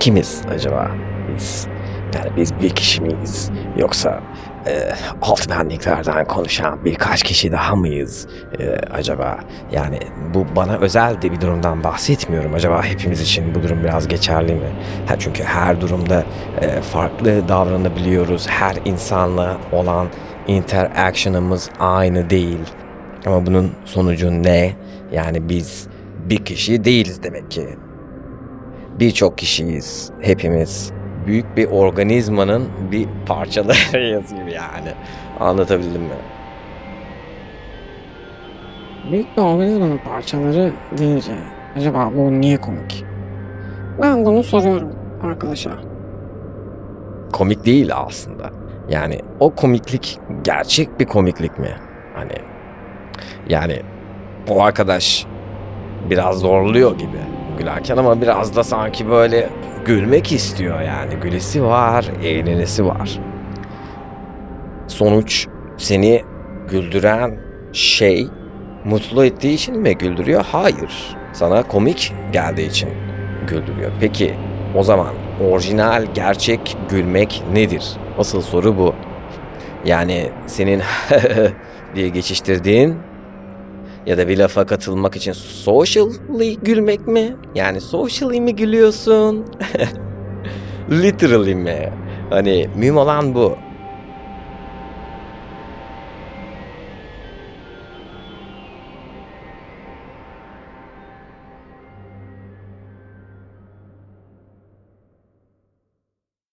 kimiz acaba biz? Yani biz bir kişi miyiz? Yoksa e, alt benliklerden konuşan birkaç kişi daha mıyız e, acaba? Yani bu bana özel de bir durumdan bahsetmiyorum. Acaba hepimiz için bu durum biraz geçerli mi? Ha, çünkü her durumda e, farklı davranabiliyoruz. Her insanla olan interaction'ımız aynı değil. Ama bunun sonucu ne? Yani biz bir kişi değiliz demek ki. Birçok kişiyiz. Hepimiz büyük bir organizmanın bir parçalarıyız gibi yani. Anlatabildim mi? Büyük bir organizmanın parçaları deyince acaba bu niye komik? Ben bunu soruyorum arkadaşa. Komik değil aslında. Yani o komiklik gerçek bir komiklik mi? Hani yani o arkadaş biraz zorluyor gibi gülerken ama biraz da sanki böyle gülmek istiyor yani. Gülesi var, eğlenesi var. Sonuç seni güldüren şey mutlu ettiği için mi güldürüyor? Hayır. Sana komik geldiği için güldürüyor. Peki o zaman orijinal, gerçek gülmek nedir? Asıl soru bu. Yani senin diye geçiştirdiğin ya da bir lafa katılmak için socially gülmek mi? Yani socially mi gülüyorsun? Literally mi? Hani mühim olan bu.